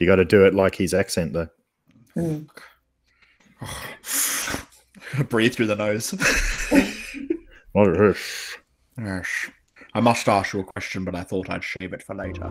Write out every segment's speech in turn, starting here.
You got to do it like his accent, though. Mm. Breathe through the nose. yes. I must ask you a question, but I thought I'd save it for later.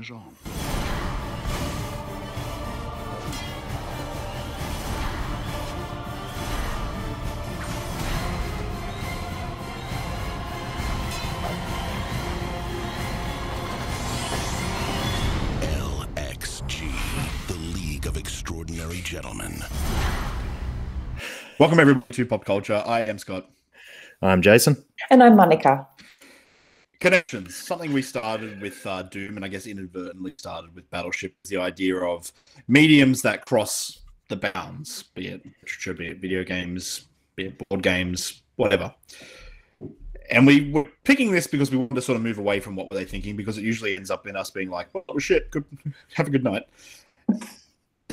Is on. LXG, the League of Extraordinary Gentlemen. Welcome everybody to Pop Culture. I am Scott. I'm Jason. And I'm Monica. Connections. Something we started with uh, Doom, and I guess inadvertently started with Battleship. Is the idea of mediums that cross the bounds, be it literature, be it video games, be it board games, whatever. And we were picking this because we wanted to sort of move away from what were they thinking, because it usually ends up in us being like, "Oh shit, good, have a good night."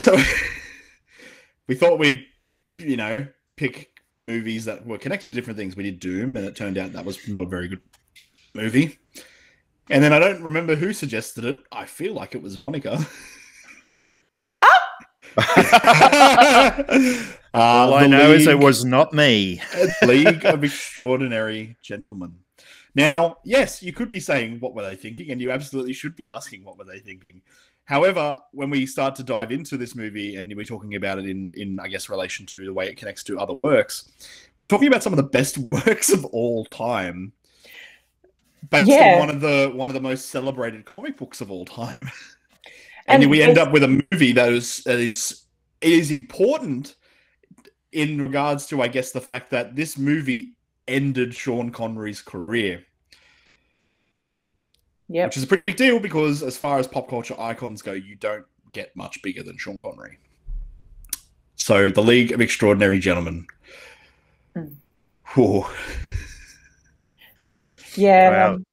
So we thought we'd, you know, pick movies that were connected to different things. We did Doom, and it turned out that was not a very good movie. And then I don't remember who suggested it. I feel like it was Monica. All I know is it was not me. League of Extraordinary Gentlemen. Now, yes, you could be saying what were they thinking, and you absolutely should be asking what were they thinking. However, when we start to dive into this movie and we're talking about it in, in I guess, relation to the way it connects to other works, talking about some of the best works of all time, based Yeah. on one of the one of the most celebrated comic books of all time, And and, we end up with a movie that is that is it is important in regards to, I guess, the fact that this movie ended Sean Connery's career, Yep. which is a pretty big deal because, as far as pop culture icons go, you don't get much bigger than Sean Connery. So, the League of Extraordinary Gentlemen. Mm. Whew. Yeah. Wow. um,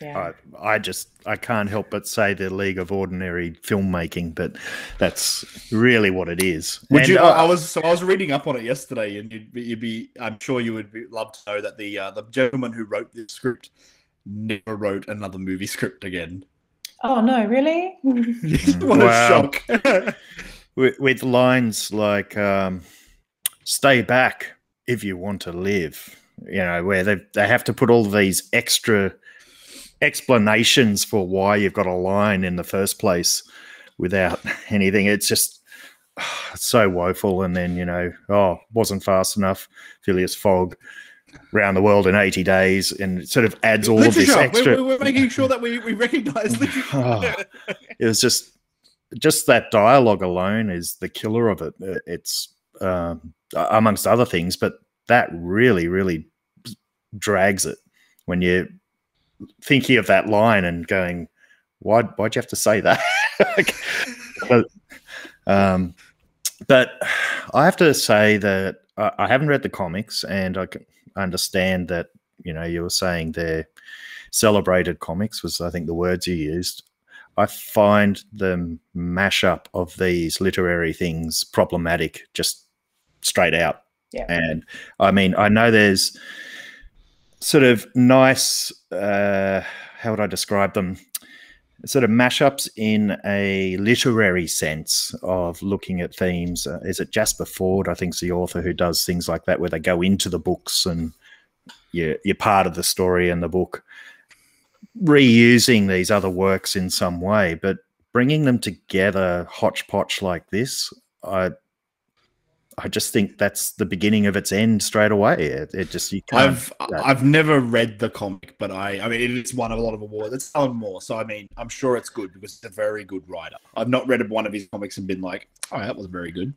yeah. I, I just I can't help but say the League of Ordinary Filmmaking, but that's really what it is. Would And you? I- I was so I was reading up on it yesterday, and you'd be, you'd be I'm sure you would be, love to know that the uh, the gentleman who wrote this script never wrote another movie script again. Oh no, really? what Wow. a shock! with, with lines like um, "Stay back if you want to live," you know, where they they have to put all these extra explanations for why you've got a line in the first place without anything. It's just it's so woeful. And then you know, oh, wasn't fast enough. Phileas Fogg around the world in 80 days and it sort of adds all of this extra We're, we're making sure that we, we recognize literature. Oh, it was just just that dialogue alone is the killer of it Uh, it's um, amongst other things but that really really drags it when you're thinking of that line and going why why'd you have to say that but, um, but i have to say that I, I haven't read the comics and i can understand that you know you were saying they're celebrated comics was i think the words you used I find the mashup of these literary things problematic, just straight out. Yeah. And I mean, I know there's sort of nice, uh, how would I describe them? Sort of mashups in a literary sense of looking at themes. Uh, is it Jasper Fforde? I think's the author who does things like that, where they go into the books and you're, you're part of the story in the book, reusing these other works in some way, but bringing them together hodgepodge like this, I I just think that's the beginning of its end straight away. It, it just you can't. I've I've never read the comic, but I I mean it's won a lot of awards. It's Alan Moore, so I mean I'm sure it's good because it's a very good writer. I've not read one of his comics and been like, oh, that was very good.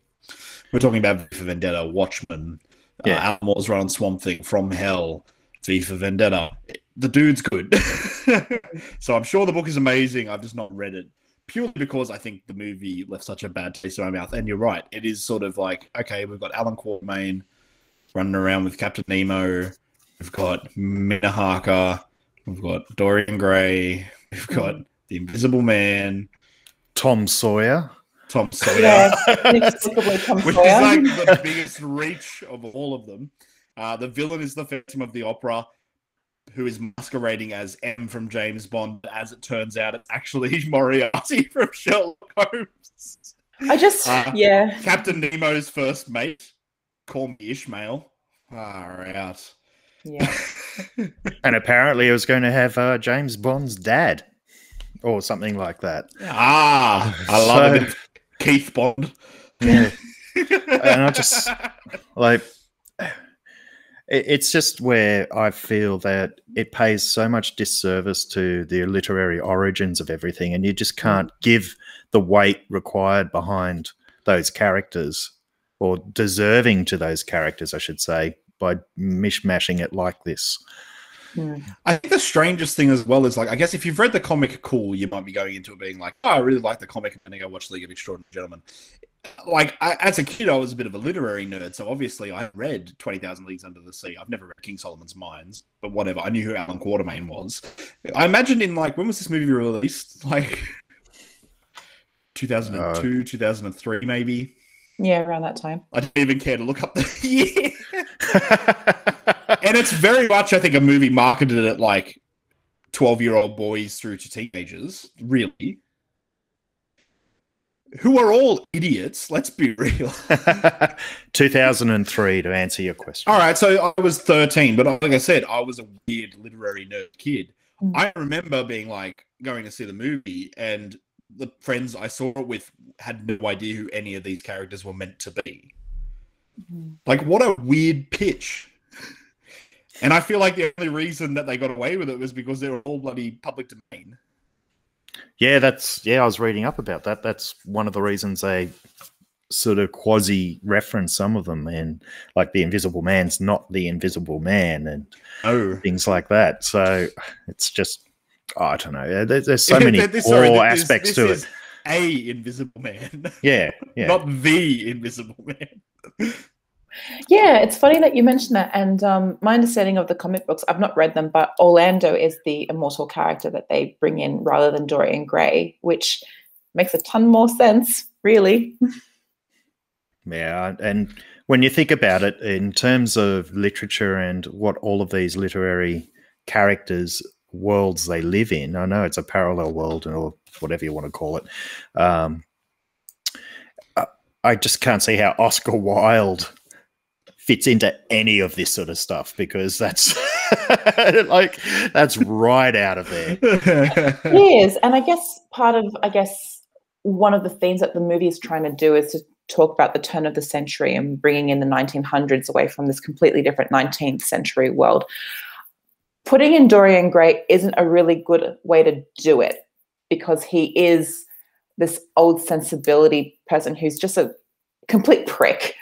We're talking about V for Vendetta, Watchmen, Yeah. uh, Alan Moore's run on Swamp Thing, From Hell, V for Vendetta. The dude's good, so I'm sure the book is amazing. I've just not read it purely because I think the movie left such a bad taste in my mouth. And you're right, it is sort of like okay, we've got Alan Quatermain running around with Captain Nemo, we've got Mina Harker, we've got Dorian Gray, we've got the Invisible Man, Tom Sawyer. Tom Sawyer, Yeah, Tom which Sawyer. is like the biggest reach of all of them. Uh, the villain is the Phantom of the Opera, who is masquerading as M from James Bond. But as it turns out, it's actually Moriarty from Sherlock Holmes. I just, Uh, yeah. Captain Nemo's first mate. Call me Ishmael. Far out. Yeah. And apparently, it was going to have uh, James Bond's dad, or something like that. Ah, I love So- it. Keith Bond. Yeah. and I just like it, it's just where I feel that it pays so much disservice to the literary origins of everything, and you just can't give the weight required behind those characters or deserving to those characters, I should say, by mishmashing it like this. Hmm. I think the strangest thing as well is like, I guess if you've read the comic, cool, you might be going into it being like, oh, I really like the comic. And I'm going to go watch League of Extraordinary Gentlemen. Like, I, as a kid, I was a bit of a literary nerd. So obviously, I read 20,000 Leagues Under the Sea. I've never read King Solomon's Mines, but whatever. I knew who Alan Quatermain was. I imagine in like, when was this movie released? Like 2002, uh, 2003, maybe. Yeah, around that time. I didn't even care to look up the year. and it's very much, I think, a movie marketed at like 12 year old boys through to teenagers, really. Who are all idiots, let's be real. 2003 to answer your question. All right, so I was 13, but like I said, I was a weird literary nerd kid. Mm. I remember being like going to see the movie, and the friends I saw it with had no idea who any of these characters were meant to be. Like, what a weird pitch. And I feel like the only reason that they got away with it was because they were all bloody public domain. Yeah, that's yeah. I was reading up about that. That's one of the reasons they sort of quasi reference some of them, and like the Invisible Man's not the Invisible Man, and Oh, things like that. So it's just I don't know. There- There's so many This- sorry, this- aspects this to it. A invisible man, Yeah, yeah. not the invisible man. Yeah, it's funny that you mentioned that. And um, my understanding of the comic books, I've not read them, but Orlando is the immortal character that they bring in rather than Dorian Gray, which makes a ton more sense, really. Yeah, and when you think about it in terms of literature and what all of these literary characters worlds they live in, I know it's a parallel world or whatever you want to call it. Um, I- I just can't see how Oscar Wilde fits into any of this sort of stuff because that's like that's right out of there. It is. And I guess part of, I guess, one of the themes that the movie is trying to do is to talk about the turn of the century and bringing in the 1900s away from this completely different 19th century world. Putting in Dorian Gray isn't a really good way to do it because he is this old sensibility person who's just a complete prick.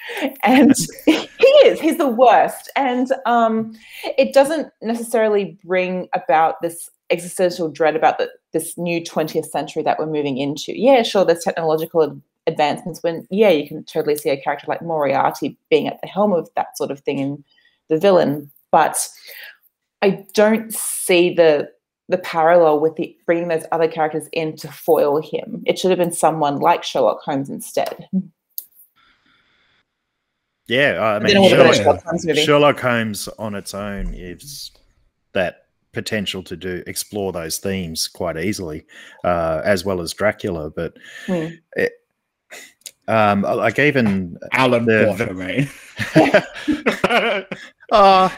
And he is, he's the worst. And um, it doesn't necessarily bring about this existential dread about the, this new 20th century that we're moving into. Yeah, sure, there's technological advancements when, yeah, you can totally see a character like Moriarty being at the helm of that sort of thing in the villain. But I don't see the the parallel with the bringing those other characters in to foil him. It should have been someone like Sherlock Holmes instead. Yeah, I mean, know what about a Sherlock, Sherlock Holmes. Sherlock Holmes on its own is that potential to do explore those themes quite easily, uh, as well as Dracula. But Hmm. it, um, like even Alan the- Quatermain. uh,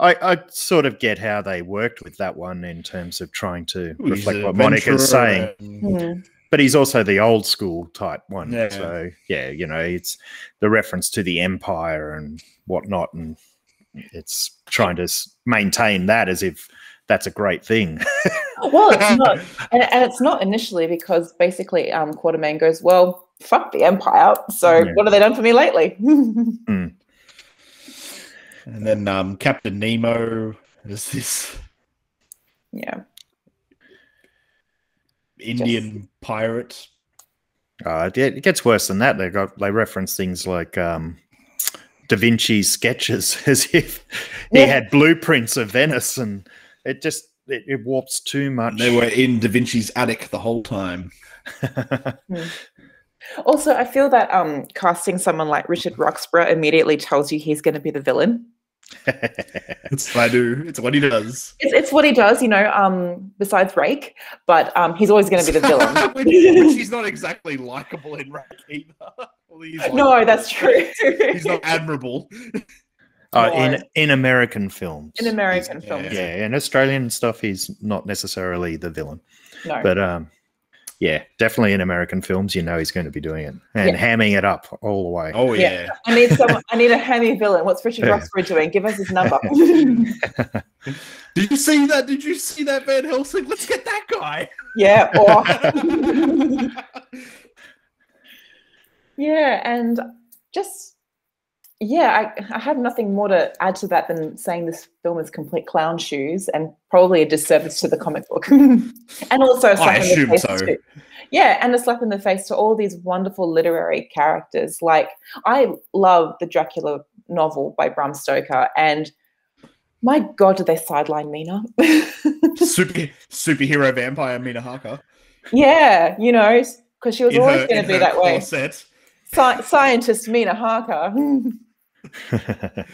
I, I sort of get how they worked with that one in terms of trying to He's reflect an what Monica's saying. adventurer and-. But he's also the old school type one. Yeah. So yeah, you know, it's the reference to the empire and whatnot, and it's trying to maintain that as if that's a great thing. Well, it's not, and, and it's not initially because basically, um, Quatermain goes, "Well, fuck the Empire. So Yeah. what have they done for me lately?" And then um, Captain Nemo is this yeah, Indian pirate. Uh, it it gets worse than that. They got they reference things like um, Da Vinci's sketches as if he Yeah. had blueprints of Venice, and it just it, it warps too much. They were in Da Vinci's attic the whole time. Also, I feel that um, casting someone like Richard Roxburgh immediately tells you he's going to be the villain. It's what I do. It's what he does. It's, it's what he does, you know. Um, besides Rake, but um, he's always going to be the villain. which, which he's not exactly likable in Rake either. Well, he's like- no, that's true. He's not admirable. Uh, No. in in American films, In American Yeah. films, yeah, in Australian stuff, he's not necessarily the villain. no. But um, yeah, definitely in American films, you know he's going to be doing it and Yeah. hamming it up all the way. Oh Yeah. yeah. I need some. I need a hammy villain. What's Richard Yeah. Roxburgh doing? Give us his number. Did you see that? Did you see that Van Helsing? Let's get that guy. yeah. Or yeah, and just yeah, I, I have nothing more to add to that than saying this film is complete clown shoes and probably a disservice to the comic book, and also a slap in the face so. to- yeah, and a slap in the face to all these wonderful literary characters. Like I love the Dracula novel by Bram Stoker, and my God, did they sideline Mina? Super superhero vampire Mina Harker. yeah, you know, because she was in always going in to be that way. Sci- scientist Mina Harker.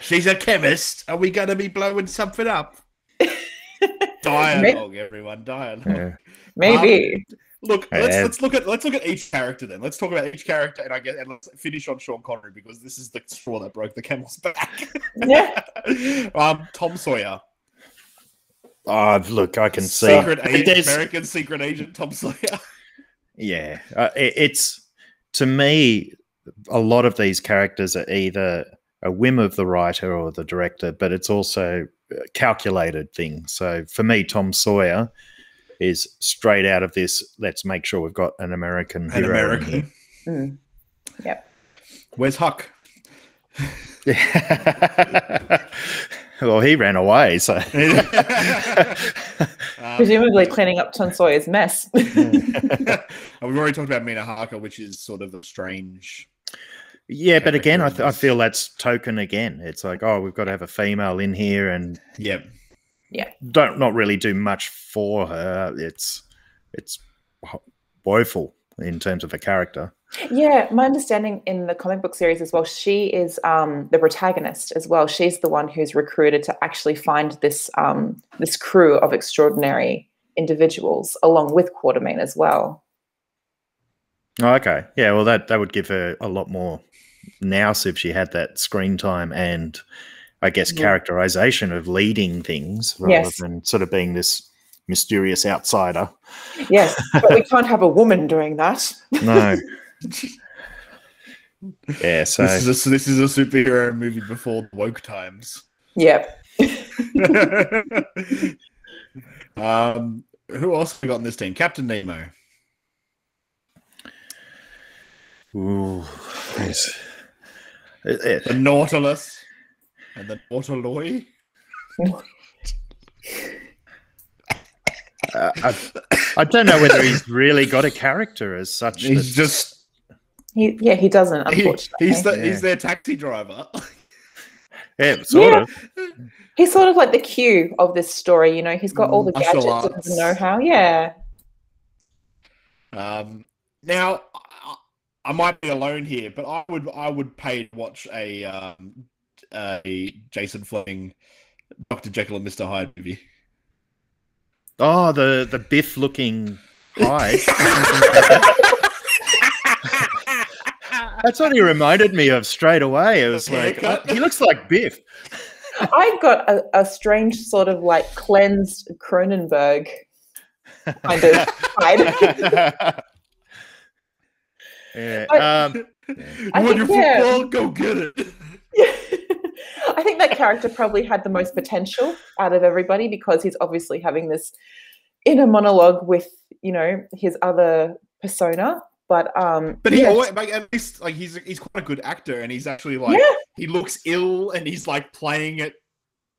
She's a chemist. Are we going to be blowing something up? Dialogue, everyone. Dialogue. Yeah. Maybe. Look, let's let's look at let's look at each character then. Let's talk about each character, and I guess and let's finish on Sean Connery because this is the straw that broke the camel's back. yeah. um, Tom Sawyer, Oh, look, I can see. secret agent, American secret agent Tom Sawyer. Yeah, uh, it, it's to me a lot of these characters are either a whim of the writer or the director, but it's also a calculated thing. So for me, Tom Sawyer is straight out of this. Let's make sure we've got an American An hero. in American. Mm. Yep. Where's Huck? here. well, he ran away, so Um, Presumably cleaning up Tom Sawyer's mess. and we've already talked about Mina Harker, which is sort of a strange. yeah. But again, I, th- I feel that's token again. It's like, oh, we've got to have a female in here, and yeah, yeah, don't not really do much for her. It's it's woeful in terms of a character. yeah, my understanding in the comic book series as well, she is um, the protagonist as well. She's the one who's recruited to actually find this um, this crew of extraordinary individuals along with Quatermain as well. Oh, okay, yeah. Well, that that would give her a lot more nous if she had that screen time and I guess Yeah. characterization of leading things rather Yes. than sort of being this mysterious outsider. Yes, but we can't have a woman doing that. No. yeah. So This is a this is a superhero movie before the woke times. Yep. um, who else have we got in this team? Captain Nemo. Ooh, it's- it- it- the Nautilus, and the Nautiloid. uh, I, I don't know whether he's really got a character as such. He's that's- just He, yeah, he doesn't, he- unfortunately. he's the Yeah. he's their taxi driver. Yeah, sort Yeah. of. He's sort of like the Q of this story. You know, he's got all the Martial gadgets and the know-how. Yeah. Um, now, I, I might be alone here, but I would I would pay to watch a um, a Jason Flemyng, Doctor Jekyll and Mister Hyde movie. Oh, the the Biff looking Hyde. That's what he reminded me of straight away. It was like haircut? he looks like Biff. I've got a, a strange sort of like cleansed Cronenberg kind of Hyde. Yeah. But- Um, I Want your think, yeah. football? Go get it. I think that character probably had the most potential out of everybody because he's obviously having this inner monologue with, you know, his other persona. But um But he yeah, always, like, at least like he's he's quite a good actor, and he's actually like Yeah. he looks ill, and he's like playing it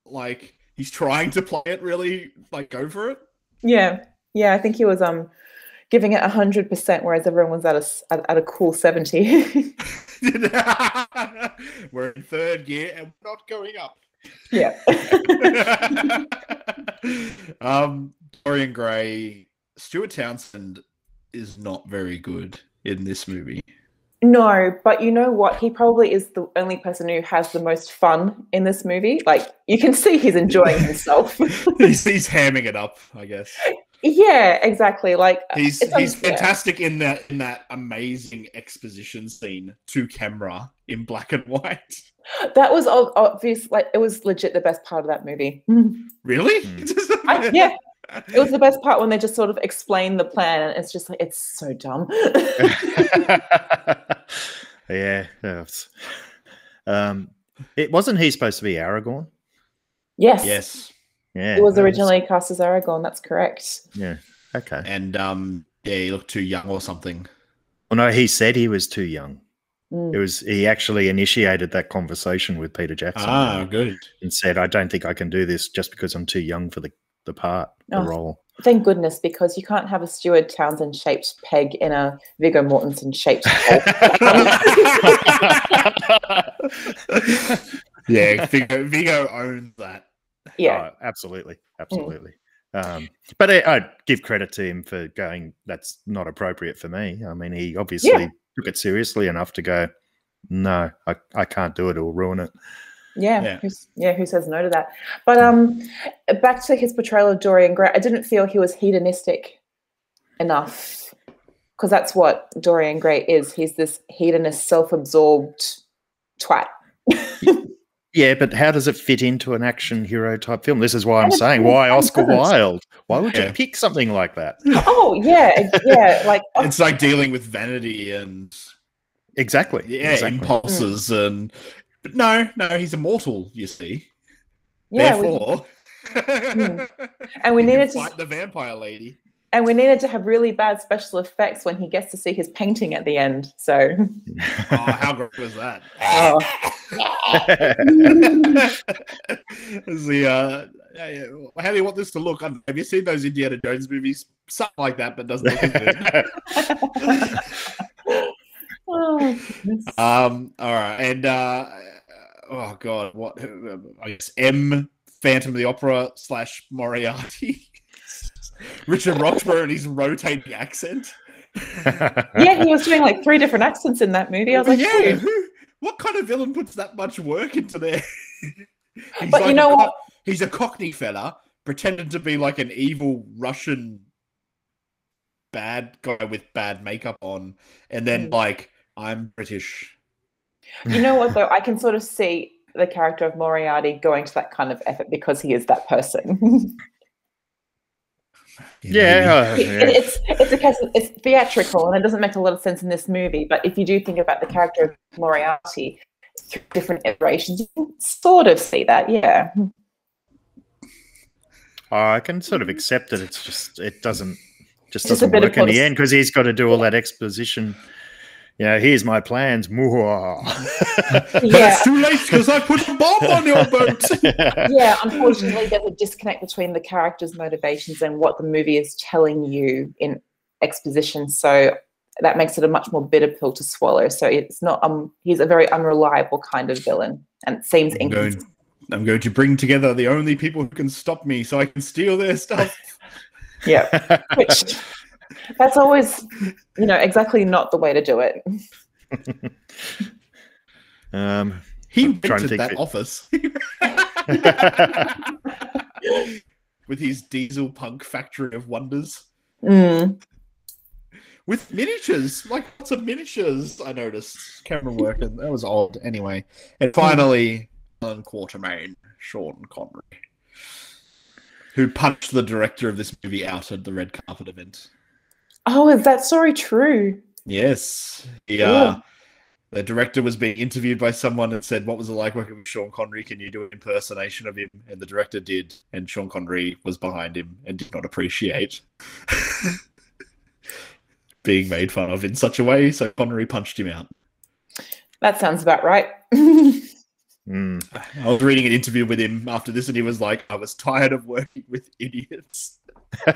like he's trying to play it really like go for it. yeah, yeah, I think he was um giving it hundred percent, whereas everyone was at a at, at a cool seventy. we're in third gear and we're not going up. yeah. um, Dorian Gray, Stuart Townsend is not very good in this movie. No, but you know what? He probably is the only person who has the most fun in this movie. Like you can see he's enjoying himself. he's, he's hamming it up, I guess. Yeah, exactly. Like He's he's unfair. fantastic in that in that amazing exposition scene to camera in black and white. That was obvious. Like it was legit the best part of that movie. Really? I- yeah, it was the best part when they just sort of explain the plan, and it's just like it's so dumb. yeah. that's- Um, it wasn't he supposed to be Aragorn? yes, yes. Yeah. it was that originally cast as Aragorn. That's correct. Yeah. Okay. And um, yeah, he looked too young or something. Well, no, he said he was too young. Mm. It was he actually initiated that conversation with Peter Jackson Ah, good. and said, "I don't think I can do this just because I'm too young for the the part, the Oh. role." Thank goodness, because you can't have a Stuart Townsend shaped peg in a Viggo Mortensen shaped. yeah, Viggo, Viggo owns that. Yeah, Oh, absolutely, absolutely. Um, but I, I'd give credit to him for going. That's not appropriate for me. I mean, he obviously took it seriously enough to go. No, I, I can't do it. It'll ruin it. yeah, Yeah. Who's, yeah. Who says no to that? But um, back to his portrayal of Dorian Gray, I didn't feel he was hedonistic enough because that's what Dorian Gray is. He's this hedonist, self-absorbed twat. Yeah, but how does it fit into an action hero type film? This is why I'm saying why Oscar. Wilde? Why would Yeah. you pick something like that? Hmm. Oh yeah, yeah. Like oh, It's like oh. dealing with vanity and Exactly. yeah, exactly. impulses hmm. and. But no, no, he's immortal. You see, yeah, we, therefore, hmm. and we needed to fight the vampire lady. And we needed to have really bad special effects when he gets to see his painting at the end. So, Oh, how great was that? oh, the uh, how do you want this to look? I don't know. Have you seen those Indiana Jones movies? Something like that, but doesn't look good. oh. Um, all right, and uh, oh god, what? I guess M Phantom of the Opera slash Moriarty. Richard Roxburgh and his rotating accent. yeah, he was doing like three different accents in that movie. I was like, yeah, who, what kind of villain puts that much work into there? He's But you know what? He's a Cockney fella pretending to be like an evil Russian bad guy with bad makeup on, and then Mm. like I'm British. You know what though? I can sort of see the character of Moriarty going to that kind of effort because he is that person. yeah, uh, It- yeah. it's it's a case of, it's theatrical and it doesn't make a lot of sense in this movie. But if you do think about the character of Moriarty through different iterations, you can sort of see that. Yeah. Oh, I can sort of accept it. It's just it doesn't just Just a doesn't bit work in the end because he's got to do all that exposition. You know, here's my plans. Mwah. But Yeah. it's too late because I put a bomb on your boat. yeah, unfortunately, there's a disconnect between the characters' motivations and what the movie is telling you in exposition. So that makes it a much more bitter pill to swallow. So it's not um he's a very unreliable kind of villain, and it seems I'm going. I'm going to bring together the only people who can stop me so I can steal their stuff. Yeah. Which that's always, you know, exactly not the way to do it. Um, He I'm trying to rented think that of- office with his diesel punk factory of wonders. Mm. With miniatures, like lots of miniatures, I noticed. Camera work, and that was odd. Anyway, and finally, Alan Quatermain, Sean Connery, who punched the director of this movie out at the red carpet event. Oh, is that story true? Yes, Yeah. uh, the director was being interviewed by someone and said, "What was it like working with Sean Connery? Can you do an impersonation of him?" And the director did, and Sean Connery was behind him and did not appreciate being made fun of in such a way. So Connery punched him out. That sounds about right. mm. I was reading an interview with him after this, and he was like, "I was tired of working with idiots."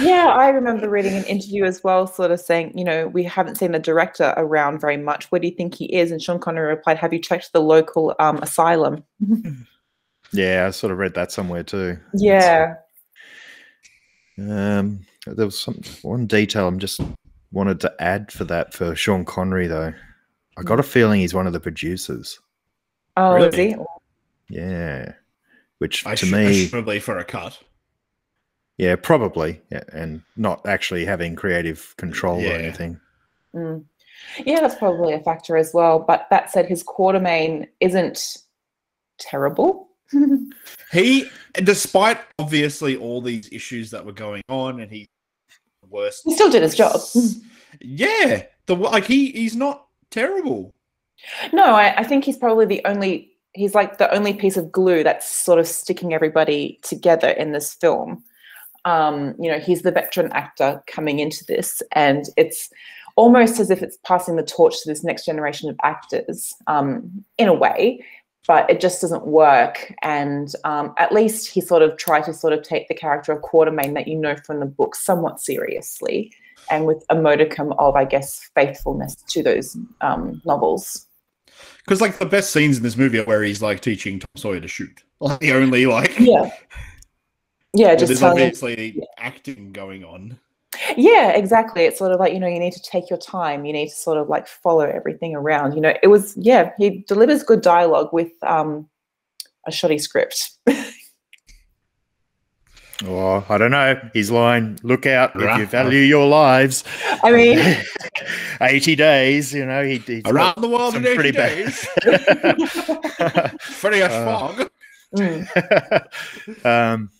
yeah, I remember reading an interview as well, sort of saying, you know, we haven't seen the director around very much. Where do you think he is? And Sean Connery replied, Have you checked the local um, asylum? Yeah, I sort of read that somewhere too. Yeah. Um, there was some one detail I'm just wanted to add for that for Sean Connery though. I got a feeling he's one of the producers. Oh, is Really? he? Yeah, which I to sh- me, probably for a cut. Yeah, probably, yeah, and not actually having creative control Yeah. or anything. Mm. Yeah, that's probably a factor as well. But that said, his Quatermain isn't terrible. He, despite obviously all these issues that were going on, and he worst. He still did his job. Yeah, the like he he's not terrible. No, I, I think he's probably the only he's like the only piece of glue that's sort of sticking everybody together in this film. Um, you know, he's the veteran actor coming into this, and it's almost as if it's passing the torch to this next generation of actors, um, in a way, but it just doesn't work. And um, at least he sort of tried to sort of take the character of Quatermain that you know from the book somewhat seriously, and with a modicum of, I guess, faithfulness to those um, novels. Because like the best scenes in this movie are where he's like teaching Tom Sawyer to shoot. Like the only like Yeah. Yeah, where just there's telling him- obviously acting going on. Yeah, exactly. It's sort of like, you know, you need to take your time. You need to sort of like follow everything around. You know, it was, yeah, he delivers good dialogue with um, a shoddy script. Oh, I don't know. His line, look out if you value your lives. I mean, 80 days, you know, he, he's Around the world in 80 pretty days. bad. Phineas Uh, Fogg. mm, um,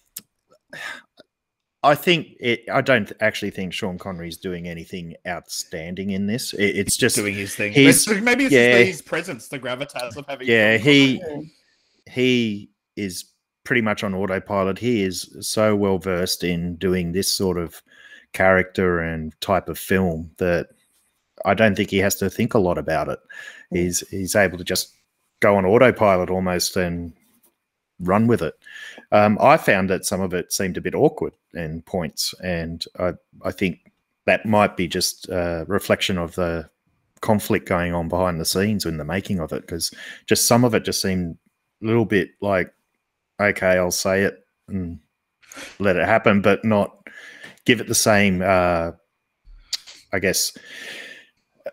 I think it. I don't actually think Sean Connery's doing anything outstanding in this. It, it's just doing his thing. he's- Maybe- Maybe it's yeah. just his presence, the gravitas of having. yeah, Sean he he is pretty much on autopilot. He is so well versed in doing this sort of character and type of film that I don't think he has to think a lot about it. He's he's able to just go on autopilot almost and run with it. Um, I found that some of it seemed a bit awkward in points, and I I think that might be just a reflection of the conflict going on behind the scenes in the making of it because just some of it just seemed a little bit like okay i'll say it and let it happen but not give it the same uh i guess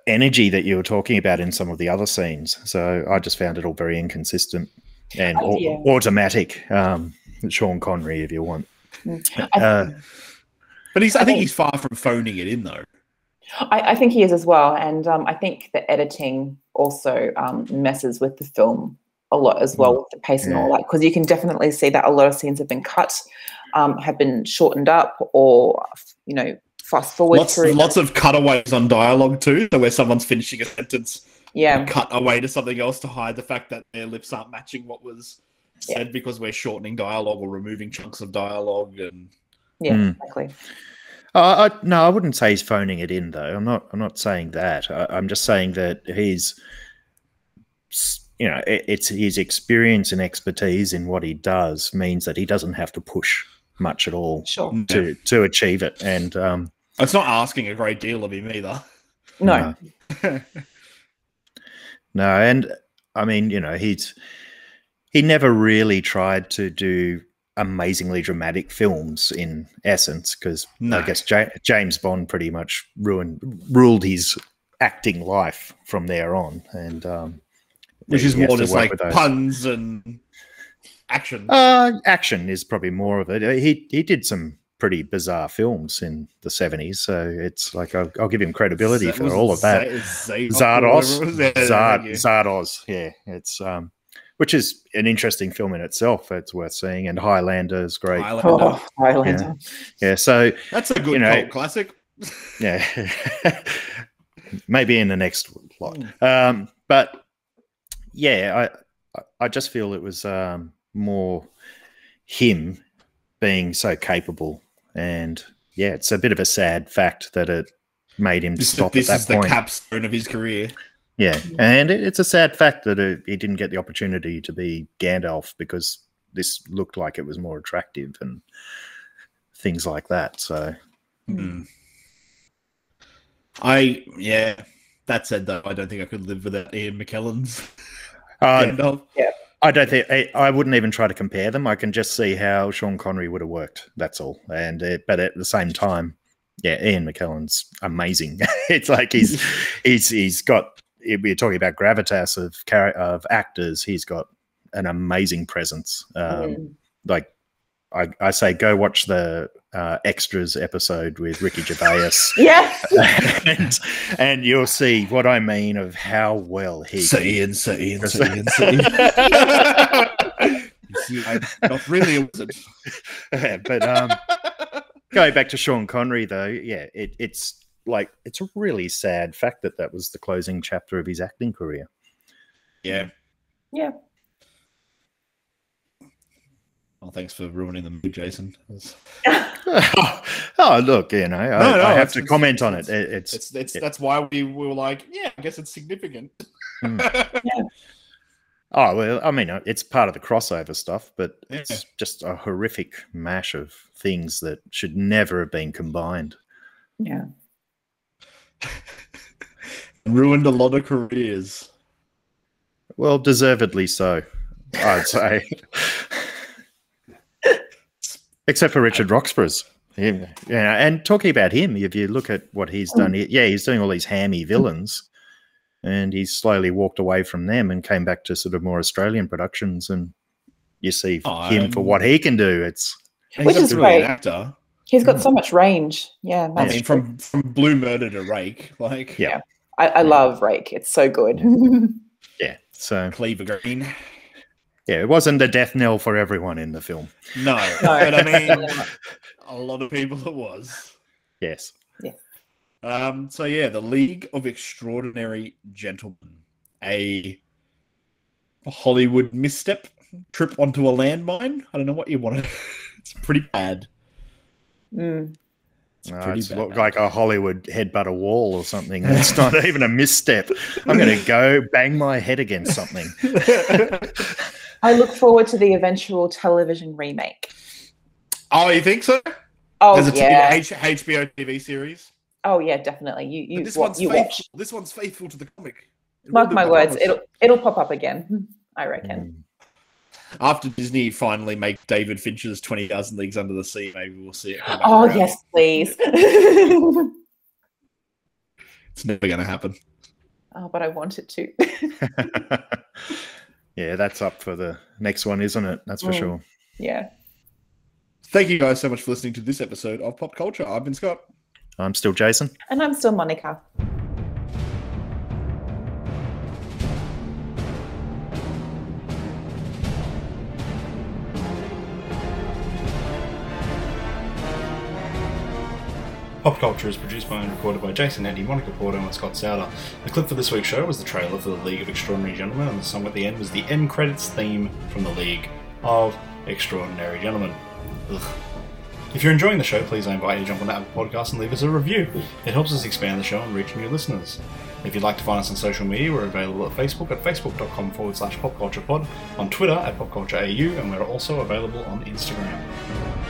energy that you were talking about in some of the other scenes so i just found it all very inconsistent and Oh, yeah. automatic um sean connery if you want mm. Uh, But he's. I, I think think- he's far from phoning it in though. I, I think he is as well. And um, I think the editing also um, messes with the film a lot as well, with the pace and all that, because you can definitely see that a lot of scenes have been cut, um, have been shortened up, or, you know, fast forward Lots, through. lots of cutaways on dialogue too. So where someone's finishing a sentence, yeah. cut away to something else to hide the fact that their lips aren't matching what was Yeah. said because we're shortening dialogue or removing chunks of dialogue and Yeah, Mm. exactly. Uh, I, no, I wouldn't say he's phoning it in, though. I'm not. I'm not saying that. I, I'm just saying that he's, you know, it, it's his experience and expertise in what he does means that he doesn't have to push much at all Sure. to to achieve it. And um, it's not asking a great deal of him either. No. no, and I mean, you know, he's he never really tried to do amazingly dramatic films in essence because No. I guess ja- James Bond pretty much ruined ruled his acting life from there on, and um, Which is more just like puns and action. Uh, action is probably more of it. He he did some pretty bizarre films in the seventies, so it's like I'll, I'll give him credibility Was for all of that. Z- Zadok or Zardoz, whatever it was? Yeah, Zard, thank. Zardoz, yeah, it's um, which is an interesting film in itself. It's worth seeing, and Highlander is great. Highlander. Oh, Highlander. Yeah, so That's a good You know- cult classic. yeah, maybe in the next lot. Um, but yeah, I I- I just feel it was um, more him being so capable, and yeah, it's a bit of a sad fact that it made him This, stop this at is that the capstone of his career. Yeah, and it, it's a sad fact that it, he didn't get the opportunity to be Gandalf because this looked like it was more attractive and things like that. So Mm. I yeah. That said, though, I don't think I could live without Ian McKellen's uh, Gandalf. I don't think I, I wouldn't even try to compare them. I can just see how Sean Connery would have worked. That's all. And uh, but at the same time, yeah, Ian McKellen's amazing. it's like he's he's he's got. We're talking about gravitas of of actors. He's got an amazing presence. Um, Mm. Like I, I say, go watch the uh, extras episode with Ricky Gervais. Yeah. and, and you'll see what I mean of how well he Say can- Ian, say Ian, Yes. say Ian, say Ian. You see, I'm not really a wizard. Yeah, but um, going back to Sean Connery, though, yeah, it, it's like it's a really sad fact that that was the closing chapter of his acting career. Yeah. Yeah. Well, thanks for ruining the mood, Jason. It's oh, look, you know, I, No, no, I have to comment on it. it's- it's, it's, it's it- that's why we, we were like, yeah, I guess it's significant. Hmm. oh well, I mean, it's part of the crossover stuff, but Yeah. it's just a horrific mash of things that should never have been combined. Yeah. Ruined a lot of careers. Well, deservedly so, I'd say. Except for Richard Roxburgh's. Yeah, yeah, and talking about him, if you look at what he's done, he- yeah, he's doing all these hammy villains, and he's slowly walked away from them and came back to sort of more Australian productions. And you see Oh, him for um, what he can do. It's Which he's is absolutely an great. actor. He's got so much range. Yeah. I mean, true. from from Blue Murder to Rake, like Yeah. I, I love Rake. It's so good. yeah. So Cleaver Green. Yeah, it wasn't a death knell for everyone in the film. No, No. but I mean, a lot of people it was. Yes. Um, so yeah, the League of Extraordinary Gentlemen, a Hollywood misstep, trip onto a landmine. I don't know what you want it's pretty bad. Mm. It's Uh, it's bad. looked like a Hollywood headbutt a wall or something. It's not even a misstep. I'm going to go bang my head against something. I look forward to the eventual television remake. oh, you think so? Oh There's a yeah. H- HBO TV series. Oh yeah, definitely. You you But this wa- one's you faithful. watch. This one's faithful to the comic. It Mark my words. It'll it'll pop up again. I reckon. Mm. After Disney finally make David Fincher's Twenty Thousand Leagues Under the Sea, maybe we'll see it. Oh around. yes, please. it's never going to happen. oh, but I want it to. yeah, that's up for the next one, isn't it? That's for Mm. sure. yeah. Thank you guys so much for listening to this episode of Pop Culture. I've been Scott. I'm still Jason. And I'm still Monica. Pop Culture is produced by and recorded by Jason Andy, Monica Porto, and Scott Souter. The clip for this week's show was the trailer for The League of Extraordinary Gentlemen, and the song at the end was the end credits theme from The League of Extraordinary Gentlemen. Ugh. If you're enjoying the show, please I invite you to jump on Apple Podcast and leave us a review. It helps us expand the show and reach new listeners. If you'd like to find us on social media, we're available at Facebook at facebook.com forward slash popculturepod, on Twitter at popcultureau, and we're also available on Instagram.